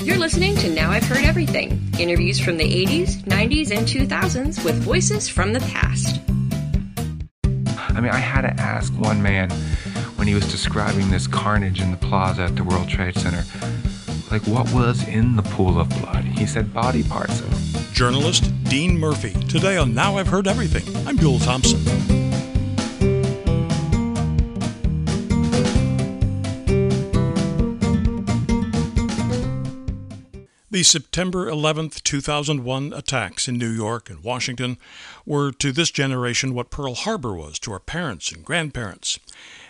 You're listening to Now I've Heard Everything interviews from the 80s, 90s, and 2000s with voices from the past. I mean, I had to ask one man when he was describing this carnage in the plaza at the World Trade Center, like, what was in the pool of blood? He said body parts. Journalist Dean Murphy. Today on Now I've Heard Everything. I'm Bill Thompson. The September 11th, 2001 attacks in New York and Washington were to this generation what Pearl Harbor was to our parents and grandparents.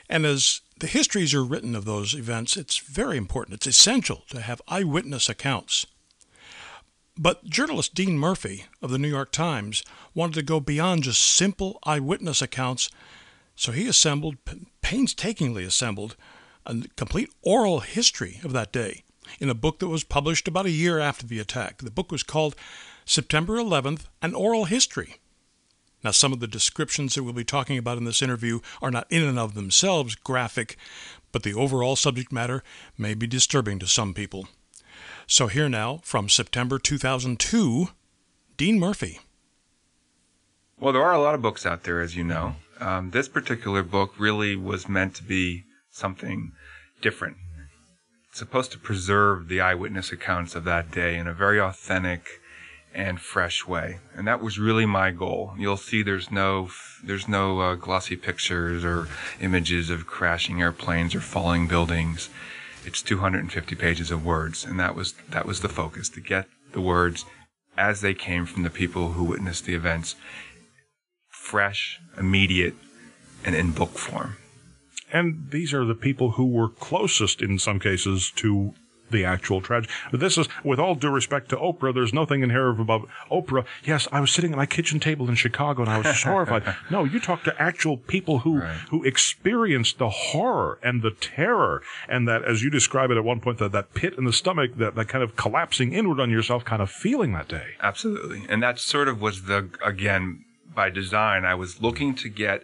And as the histories are written of those events, it's very important, it's essential to have eyewitness accounts. But journalist Dean Murphy of the New York Times wanted to go beyond just simple eyewitness accounts, so he assembled, painstakingly assembled, a complete oral history of that day in a book that was published about a year after the attack. The book was called September 11th An Oral History. Now, some of the descriptions that we'll be talking about in this interview are not in and of themselves graphic, but the overall subject matter may be disturbing to some people. So, here now, from September 2002, Dean Murphy. Well, there are a lot of books out there, as you know. Um, this particular book really was meant to be something different supposed to preserve the eyewitness accounts of that day in a very authentic and fresh way. And that was really my goal. You'll see there's no there's no uh, glossy pictures or images of crashing airplanes or falling buildings. It's 250 pages of words, and that was that was the focus to get the words as they came from the people who witnessed the events, fresh, immediate, and in book form. And these are the people who were closest in some cases to the actual tragedy. This is, with all due respect to Oprah, there's nothing in here about Oprah. Yes, I was sitting at my kitchen table in Chicago and I was horrified. No, you talk to actual people who right. who experienced the horror and the terror, and that, as you describe it at one point, that that pit in the stomach, that that kind of collapsing inward on yourself, kind of feeling that day. Absolutely, and that sort of was the again by design. I was looking to get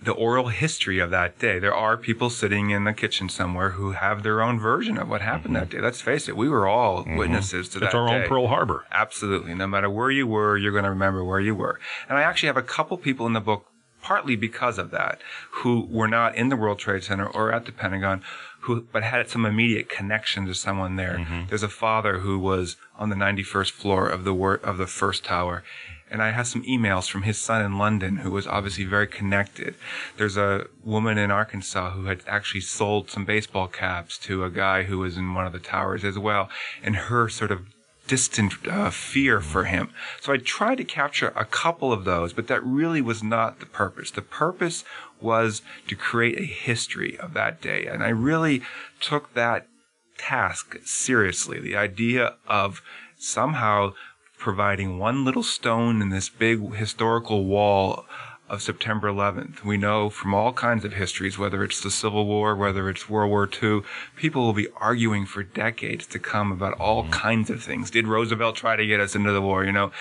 the oral history of that day. There are people sitting in the kitchen somewhere who have their own version of what happened mm-hmm. that day. Let's face it, we were all mm-hmm. witnesses to it's that. It's our day. own Pearl Harbor. Absolutely. No matter where you were, you're going to remember where you were. And I actually have a couple people in the book, partly because of that, who were not in the World Trade Center or at the Pentagon, who but had some immediate connection to someone there. Mm-hmm. There's a father who was on the 91st floor of the wor- of the first tower and I have some emails from his son in London who was obviously very connected. There's a woman in Arkansas who had actually sold some baseball caps to a guy who was in one of the towers as well, and her sort of distant uh, fear for him. So I tried to capture a couple of those, but that really was not the purpose. The purpose was to create a history of that day, and I really took that task seriously. The idea of somehow providing one little stone in this big historical wall of September 11th. We know from all kinds of histories, whether it's the Civil War, whether it's World War II, people will be arguing for decades to come about all mm-hmm. kinds of things. Did Roosevelt try to get us into the war? You know,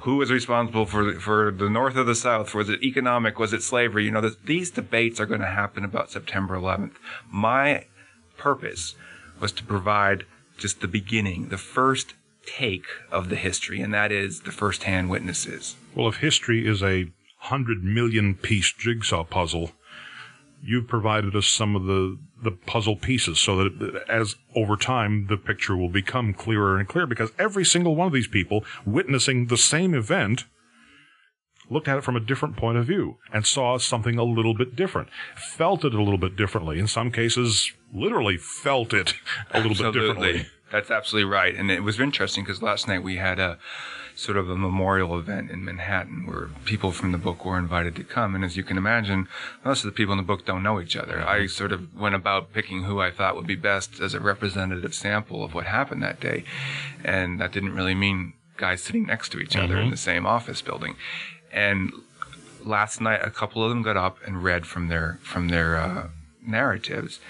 who was responsible for for the North or the South? Was it economic? Was it slavery? You know, the, these debates are going to happen about September 11th. My purpose was to provide just the beginning, the first take of the history, and that is the first-hand witnesses. Well, if history is a hundred million piece jigsaw puzzle, you've provided us some of the the puzzle pieces so that as over time the picture will become clearer and clearer because every single one of these people witnessing the same event looked at it from a different point of view and saw something a little bit different, felt it a little bit differently. In some cases, literally felt it a little Absolutely. bit differently. That's absolutely right. And it was interesting because last night we had a sort of a memorial event in Manhattan where people from the book were invited to come. And as you can imagine, most of the people in the book don't know each other. I sort of went about picking who I thought would be best as a representative sample of what happened that day. And that didn't really mean guys sitting next to each mm-hmm. other in mm-hmm. the same office building. And last night, a couple of them got up and read from their, from their, uh, narratives.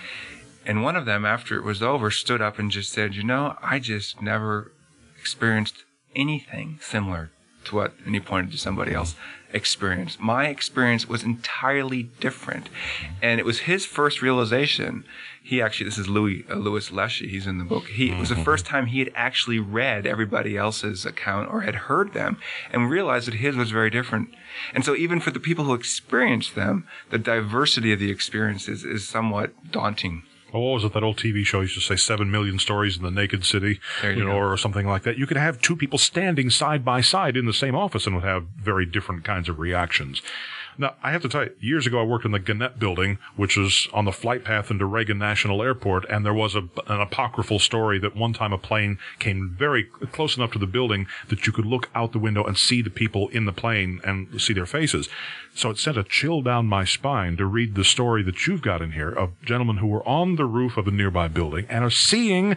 And one of them, after it was over, stood up and just said, You know, I just never experienced anything similar to what, and he pointed to somebody else, experienced. My experience was entirely different. And it was his first realization. He actually, this is Louis, uh, Louis Leschi, he's in the book. He, it was the first time he had actually read everybody else's account or had heard them and realized that his was very different. And so even for the people who experienced them, the diversity of the experiences is somewhat daunting. Well, what was it that old TV show used to say? Seven million stories in the naked city, There you know, go. or something like that. You could have two people standing side by side in the same office and would have very different kinds of reactions. Now, I have to tell you, years ago I worked in the Gannett building, which is on the flight path into Reagan National Airport, and there was a, an apocryphal story that one time a plane came very close enough to the building that you could look out the window and see the people in the plane and see their faces. So it sent a chill down my spine to read the story that you've got in here of gentlemen who were on the roof of a nearby building and are seeing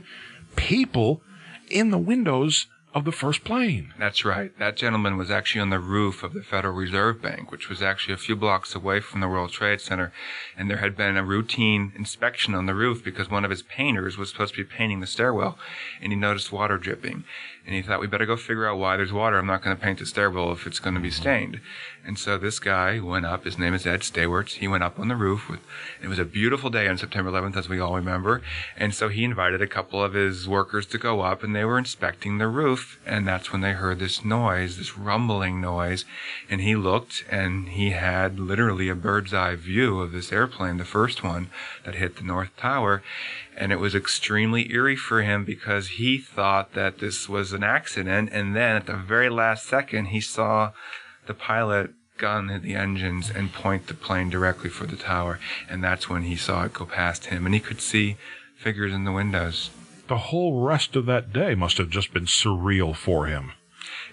people in the windows of the first plane. That's right. That gentleman was actually on the roof of the Federal Reserve Bank, which was actually a few blocks away from the World Trade Center. And there had been a routine inspection on the roof because one of his painters was supposed to be painting the stairwell and he noticed water dripping. And he thought, we better go figure out why there's water. I'm not going to paint the stairwell if it's going to be stained. And so this guy went up. His name is Ed Stayworts. He went up on the roof. With, it was a beautiful day on September 11th, as we all remember. And so he invited a couple of his workers to go up, and they were inspecting the roof. And that's when they heard this noise, this rumbling noise. And he looked, and he had literally a bird's eye view of this airplane, the first one that hit the North Tower. And it was extremely eerie for him because he thought that this was an accident. And then at the very last second, he saw the pilot gun the engines and point the plane directly for the tower. And that's when he saw it go past him. And he could see figures in the windows. The whole rest of that day must have just been surreal for him.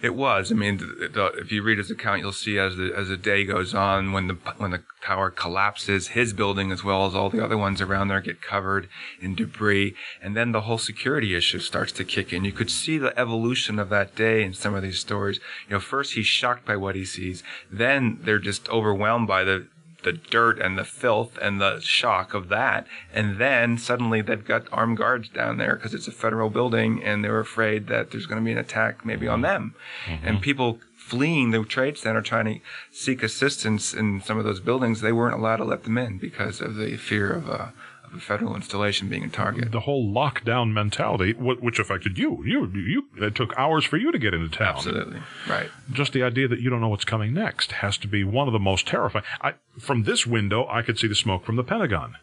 It was. I mean, if you read his account, you'll see as the as the day goes on, when the when the tower collapses, his building as well as all the other ones around there get covered in debris, and then the whole security issue starts to kick in. You could see the evolution of that day in some of these stories. You know, first he's shocked by what he sees, then they're just overwhelmed by the the dirt and the filth and the shock of that. And then suddenly they've got armed guards down there because it's a federal building and they're afraid that there's going to be an attack maybe on them. Mm-hmm. And people fleeing the trade center trying to seek assistance in some of those buildings, they weren't allowed to let them in because of the fear of a, federal installation being a target. The whole lockdown mentality, which affected you, you, you, it took hours for you to get into town. Absolutely. Right. Just the idea that you don't know what's coming next has to be one of the most terrifying. I, from this window, I could see the smoke from the Pentagon.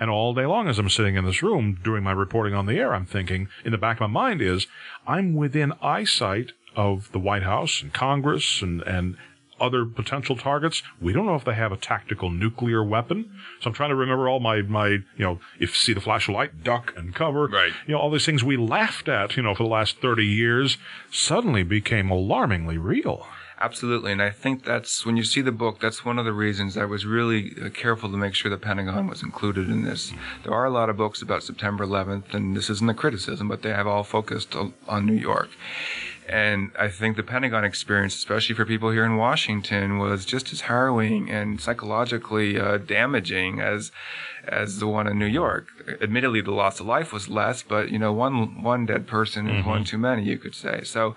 And all day long, as I'm sitting in this room doing my reporting on the air, I'm thinking in the back of my mind is I'm within eyesight of the White House and Congress and, and other potential targets. We don't know if they have a tactical nuclear weapon. So I'm trying to remember all my, my, you know, if see the flash of light, duck and cover. Right. You know, all these things we laughed at, you know, for the last 30 years suddenly became alarmingly real. Absolutely. And I think that's when you see the book, that's one of the reasons I was really uh, careful to make sure the Pentagon was included in this. There are a lot of books about September 11th, and this isn't a criticism, but they have all focused on New York. And I think the Pentagon experience, especially for people here in Washington, was just as harrowing and psychologically uh, damaging as as the one in New York. Admittedly, the loss of life was less, but you know, one one dead person is one too many, you could say. So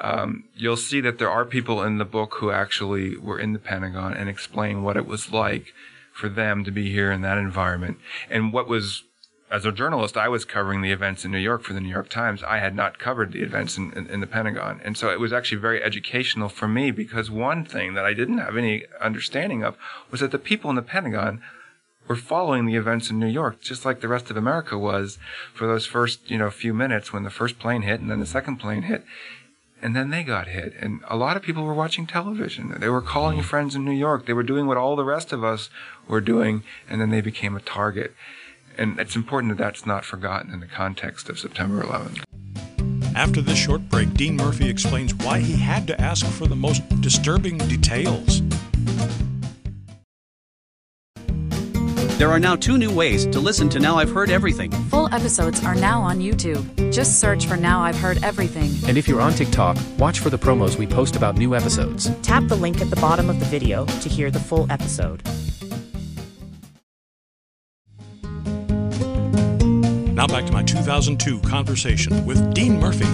um, you'll see that there are people in the book who actually were in the Pentagon and explain what it was like for them to be here in that environment and what was as a journalist, I was covering the events in New York for the New York Times. I had not covered the events in, in, in, the Pentagon. And so it was actually very educational for me because one thing that I didn't have any understanding of was that the people in the Pentagon were following the events in New York, just like the rest of America was for those first, you know, few minutes when the first plane hit and then the second plane hit. And then they got hit. And a lot of people were watching television. They were calling mm-hmm. friends in New York. They were doing what all the rest of us were doing. And then they became a target. And it's important that that's not forgotten in the context of September 11th. After this short break, Dean Murphy explains why he had to ask for the most disturbing details. There are now two new ways to listen to Now I've Heard Everything. Full episodes are now on YouTube. Just search for Now I've Heard Everything. And if you're on TikTok, watch for the promos we post about new episodes. Tap the link at the bottom of the video to hear the full episode. Now back to my 2002 conversation with Dean Murphy.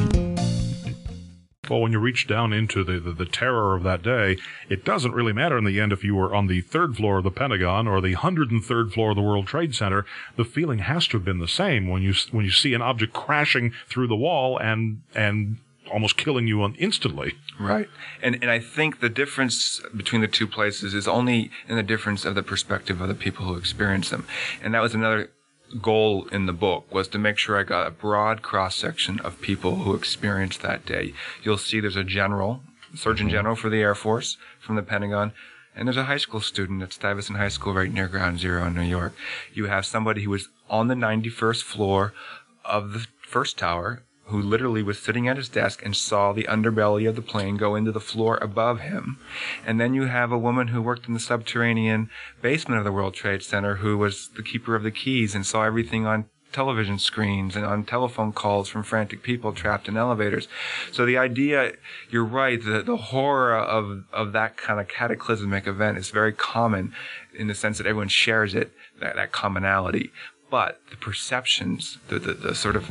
Well, when you reach down into the, the, the terror of that day, it doesn't really matter in the end if you were on the third floor of the Pentagon or the 103rd floor of the World Trade Center. The feeling has to have been the same when you when you see an object crashing through the wall and and almost killing you on instantly. Right. And and I think the difference between the two places is only in the difference of the perspective of the people who experience them. And that was another goal in the book was to make sure I got a broad cross section of people who experienced that day. You'll see there's a general, Surgeon mm-hmm. General for the Air Force from the Pentagon, and there's a high school student at Stuyvesant High School right near Ground Zero in New York. You have somebody who was on the 91st floor of the first tower who literally was sitting at his desk and saw the underbelly of the plane go into the floor above him. And then you have a woman who worked in the subterranean basement of the World Trade Center who was the keeper of the keys and saw everything on television screens and on telephone calls from frantic people trapped in elevators. So the idea, you're right, the, the horror of, of that kind of cataclysmic event is very common in the sense that everyone shares it, that, that commonality. But the perceptions, the, the, the sort of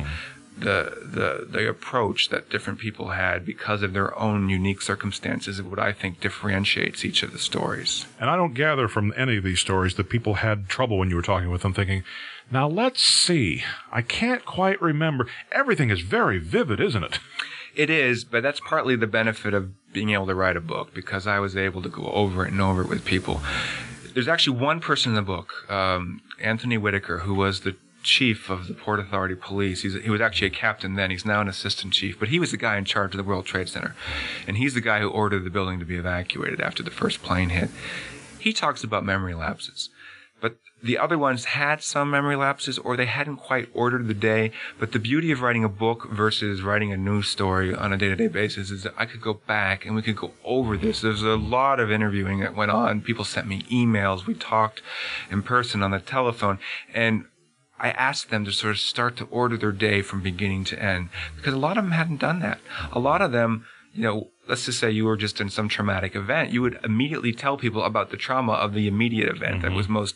the the the approach that different people had because of their own unique circumstances is what I think differentiates each of the stories. And I don't gather from any of these stories that people had trouble when you were talking with them thinking, now let's see. I can't quite remember. Everything is very vivid, isn't it? It is, but that's partly the benefit of being able to write a book because I was able to go over it and over it with people. There's actually one person in the book, um, Anthony Whitaker, who was the chief of the Port Authority Police. He's, he was actually a captain then. He's now an assistant chief, but he was the guy in charge of the World Trade Center. And he's the guy who ordered the building to be evacuated after the first plane hit. He talks about memory lapses. But the other ones had some memory lapses or they hadn't quite ordered the day. But the beauty of writing a book versus writing a news story on a day to day basis is that I could go back and we could go over this. There's a lot of interviewing that went on. People sent me emails. We talked in person on the telephone. And I asked them to sort of start to order their day from beginning to end because a lot of them hadn't done that. A lot of them, you know, let's just say you were just in some traumatic event, you would immediately tell people about the trauma of the immediate event mm-hmm. that was most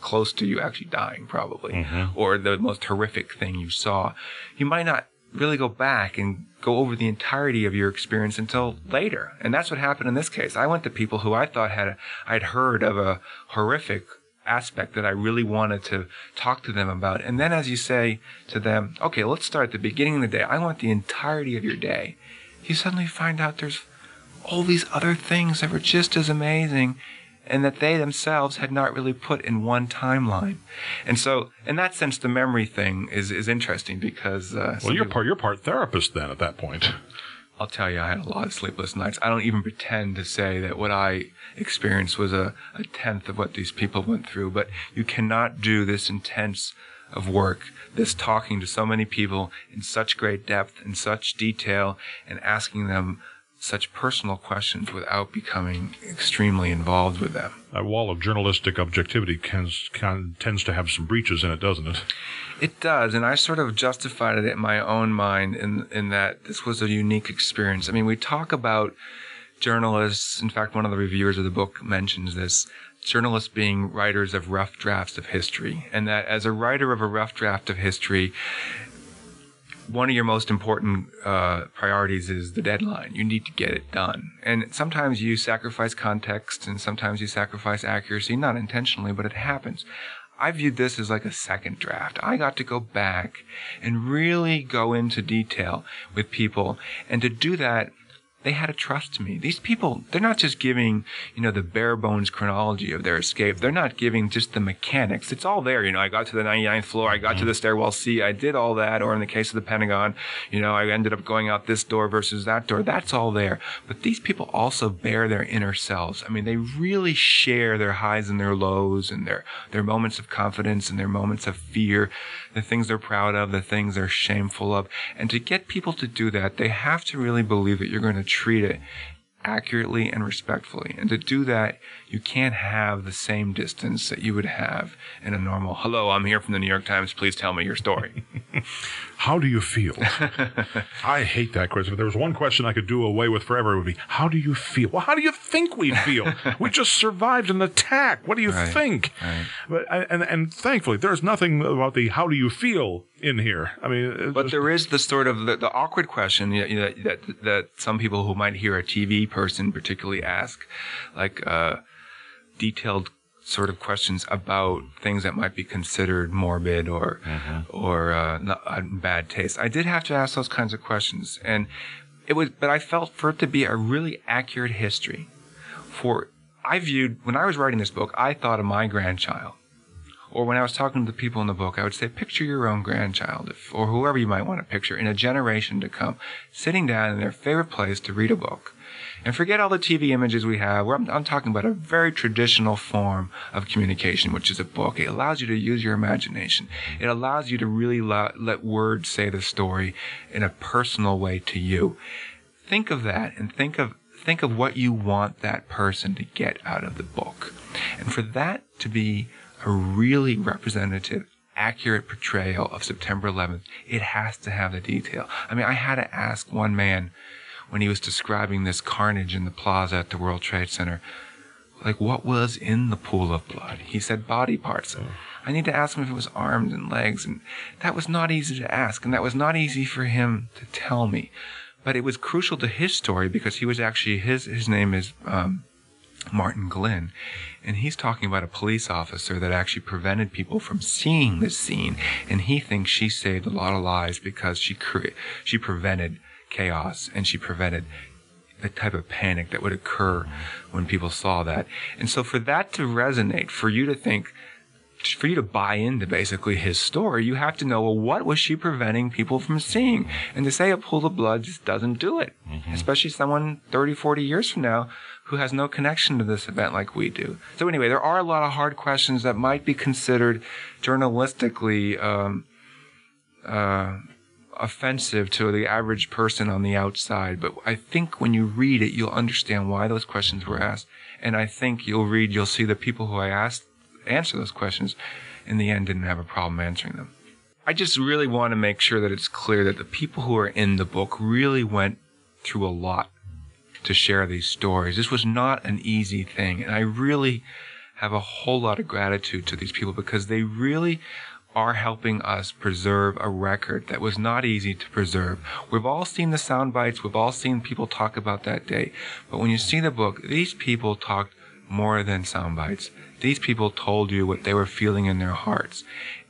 close to you actually dying, probably, mm-hmm. or the most horrific thing you saw. You might not really go back and go over the entirety of your experience until later. And that's what happened in this case. I went to people who I thought had I'd heard of a horrific aspect that I really wanted to talk to them about. And then as you say to them, okay, let's start at the beginning of the day. I want the entirety of your day. You suddenly find out there's all these other things that were just as amazing and that they themselves had not really put in one timeline. And so, in that sense, the memory thing is, is interesting because. Uh, well, you're part, you're part therapist then at that point. I'll tell you, I had a lot of sleepless nights. I don't even pretend to say that what I experienced was a, a tenth of what these people went through, but you cannot do this intense of work, this talking to so many people in such great depth and such detail and asking them such personal questions without becoming extremely involved with them. That wall of journalistic objectivity can, can, tends to have some breaches in it, doesn't it? It does, and I sort of justified it in my own mind in in that this was a unique experience. I mean, we talk about journalists. In fact, one of the reviewers of the book mentions this journalists being writers of rough drafts of history, and that as a writer of a rough draft of history, one of your most important uh, priorities is the deadline. You need to get it done. And sometimes you sacrifice context and sometimes you sacrifice accuracy, not intentionally, but it happens. I viewed this as like a second draft. I got to go back and really go into detail with people. And to do that, they had to trust me. These people, they're not just giving, you know, the bare bones chronology of their escape. They're not giving just the mechanics. It's all there. You know, I got to the 99th floor. I got mm-hmm. to the stairwell C. I did all that. Or in the case of the Pentagon, you know, I ended up going out this door versus that door. That's all there. But these people also bear their inner selves. I mean, they really share their highs and their lows and their, their moments of confidence and their moments of fear, the things they're proud of, the things they're shameful of. And to get people to do that, they have to really believe that you're going to treat it accurately and respectfully. And to do that, you can't have the same distance that you would have in a normal, hello, I'm here from the New York Times. Please tell me your story. how do you feel? I hate that question. If there was one question I could do away with forever, it would be, how do you feel? Well, how do you think we feel? we just survived an attack. What do you right, think? Right. But, and, and thankfully, there's nothing about the how do you feel in here. I mean, But just- there is the sort of the, the awkward question you know, that that some people who might hear a TV person particularly ask, like uh, detailed sort of questions about things that might be considered morbid or or uh, not, uh, bad taste. I did have to ask those kinds of questions, and it was. But I felt for it to be a really accurate history. For I viewed when I was writing this book, I thought of my grandchild or when I was talking to the people in the book, I would say, picture your own grandchild, if, or whoever you might want to picture, in a generation to come, sitting down in their favorite place to read a book. And forget all the TV images we have. I'm, I'm talking about a very traditional form of communication, which is a book. It allows you to use your imagination. It allows you to really lo- let words say the story in a personal way to you. Think of that and think of think of what you want that person to get out of the book. And for that to be a really representative, accurate portrayal of September 11th, it has to have the detail. I mean, I had to ask one man when he was describing this carnage in the plaza at the World Trade Center, like, what was in the pool of blood? He said body parts. I need to ask him if it was arms and legs, and that was not easy to ask, and that was not easy for him to tell me. But it was crucial to his story because he was actually his his name is um, Martin Glynn, and he's talking about a police officer that actually prevented people from seeing this scene, and he thinks she saved a lot of lives because she cre- she prevented chaos and she prevented the type of panic that would occur when people saw that. And so for that to resonate, for you to think, for you to buy into basically his story, you have to know, well, what was she preventing people from seeing? And to say a pool of blood just doesn't do it, mm-hmm. especially someone 30, 40 years from now who has no connection to this event like we do. So anyway, there are a lot of hard questions that might be considered journalistically, um, uh, offensive to the average person on the outside. But I think when you read it, you'll understand why those questions were asked. And I think you'll read, you'll see the people who I asked answer those questions in the end didn't have a problem answering them. I just really want to make sure that it's clear that the people who are in the book really went through a lot to share these stories. This was not an easy thing. And I really have a whole lot of gratitude to these people because they really are helping us preserve a record that was not easy to preserve. We've all seen the sound bites, we've all seen people talk about that day. But when you see the book, these people talked more than sound bites. These people told you what they were feeling in their hearts.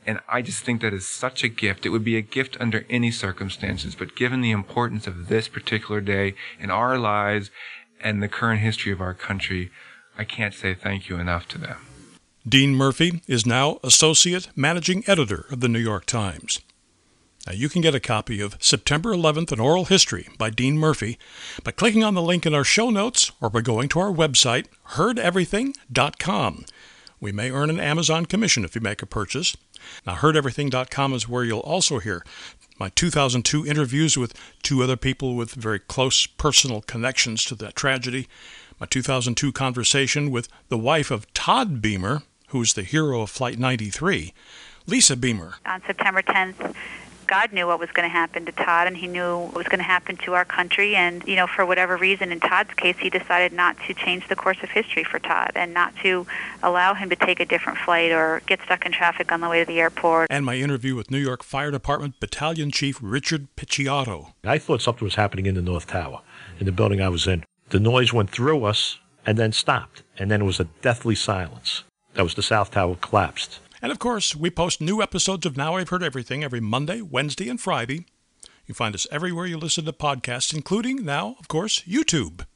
And I just think that is such a gift. It would be a gift under any circumstances, but given the importance of this particular day in our lives and the current history of our country, I can't say thank you enough to them. Dean Murphy is now Associate Managing Editor of the New York Times. Now, you can get a copy of September 11th, An Oral History by Dean Murphy by clicking on the link in our show notes or by going to our website, heardeverything.com. We may earn an Amazon commission if you make a purchase. Now, heardeverything.com is where you'll also hear my 2002 interviews with two other people with very close personal connections to that tragedy, my 2002 conversation with the wife of Todd Beamer, who was the hero of Flight 93, Lisa Beamer. on September 10th, God knew what was going to happen to Todd, and He knew what was going to happen to our country. And you know, for whatever reason, in Todd's case, He decided not to change the course of history for Todd, and not to allow him to take a different flight or get stuck in traffic on the way to the airport. And my interview with New York Fire Department Battalion Chief Richard Picciotto. I thought something was happening in the North Tower, in the building I was in. The noise went through us and then stopped, and then it was a deathly silence. That was the South Tower collapsed. And of course, we post new episodes of Now I've Heard Everything every Monday, Wednesday, and Friday. You find us everywhere you listen to podcasts, including now, of course, YouTube.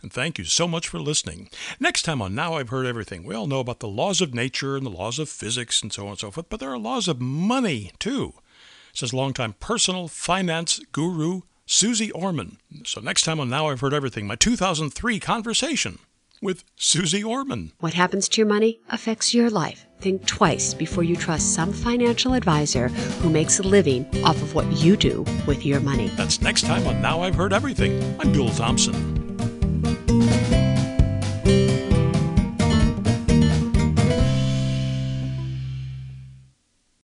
And thank you so much for listening. Next time on Now I've Heard Everything, we all know about the laws of nature and the laws of physics and so on and so forth, but there are laws of money, too, says longtime personal finance guru Suze Orman. So next time on Now I've Heard Everything, my 2003 conversation with Suze Orman. What happens to your money affects your life. Think twice before you trust some financial advisor who makes a living off of what you do with your money. That's next time on Now I've Heard Everything. I'm Bill Thompson.